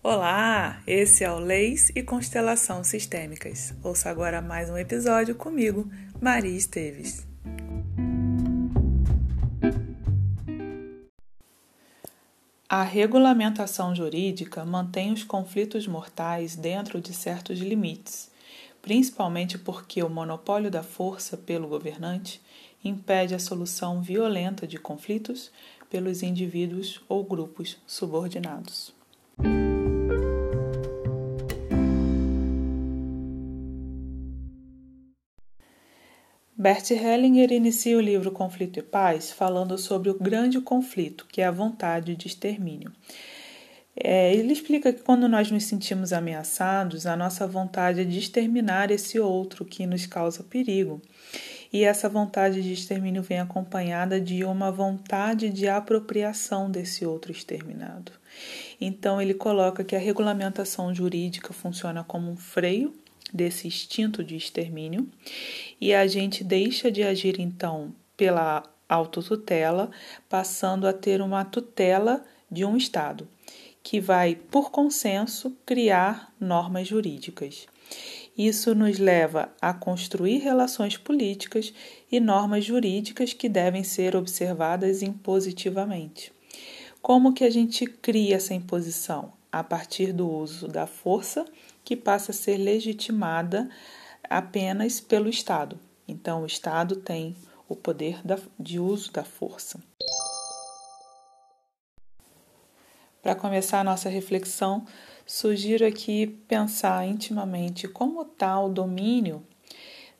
Olá, esse é o Leis e Constelação Sistêmicas. Ouça agora mais um episódio comigo, Maria Esteves. A regulamentação jurídica mantém os conflitos mortais dentro de certos limites, principalmente porque o monopólio da força pelo governante impede a solução violenta de conflitos pelos indivíduos ou grupos subordinados. Bert Hellinger inicia o livro Conflito e Paz falando sobre o grande conflito, que é a vontade de extermínio. É, ele explica que quando nós nos sentimos ameaçados, a nossa vontade é de exterminar esse outro que nos causa perigo. E essa vontade de extermínio vem acompanhada de uma vontade de apropriação desse outro exterminado. Então, ele coloca que a regulamentação jurídica funciona como um freio desse instinto de extermínio e a gente deixa de agir então pela autotutela, passando a ter uma tutela de um Estado, que vai, por consenso, criar normas jurídicas. Isso nos leva a construir relações políticas e normas jurídicas que devem ser observadas impositivamente. Como que a gente cria essa imposição? A partir do uso da força, que passa a ser legitimada apenas pelo Estado. Então, o Estado tem o poder de uso da força. Para começar a nossa reflexão, sugiro aqui pensar intimamente como está o domínio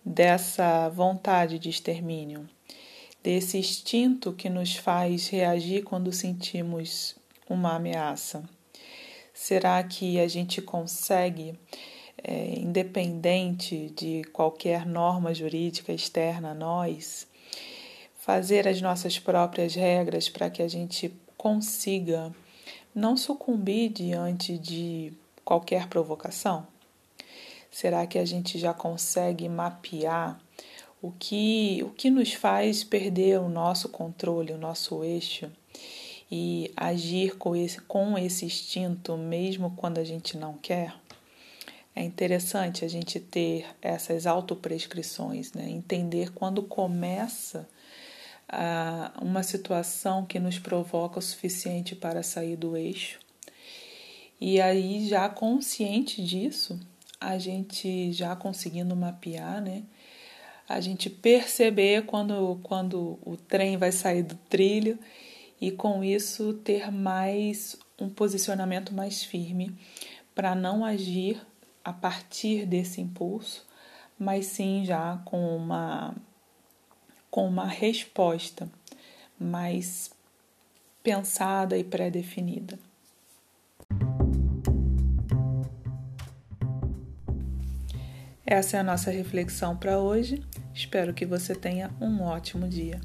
dessa vontade de extermínio, desse instinto que nos faz reagir quando sentimos uma ameaça. Será que a gente consegue é, independente de qualquer norma jurídica externa a nós, fazer as nossas próprias regras para que a gente consiga não sucumbir diante de qualquer provocação? Será que a gente já consegue mapear o que, o que nos faz perder o nosso controle, o nosso eixo e agir com esse, com esse instinto mesmo quando a gente não quer? É interessante a gente ter essas autoprescrições, né? entender quando começa ah, uma situação que nos provoca o suficiente para sair do eixo. E aí, já consciente disso, a gente já conseguindo mapear, né? A gente perceber quando, quando o trem vai sair do trilho e com isso ter mais um posicionamento mais firme para não agir a partir desse impulso, mas sim já com uma com uma resposta mais pensada e pré-definida. Essa é a nossa reflexão para hoje. Espero que você tenha um ótimo dia.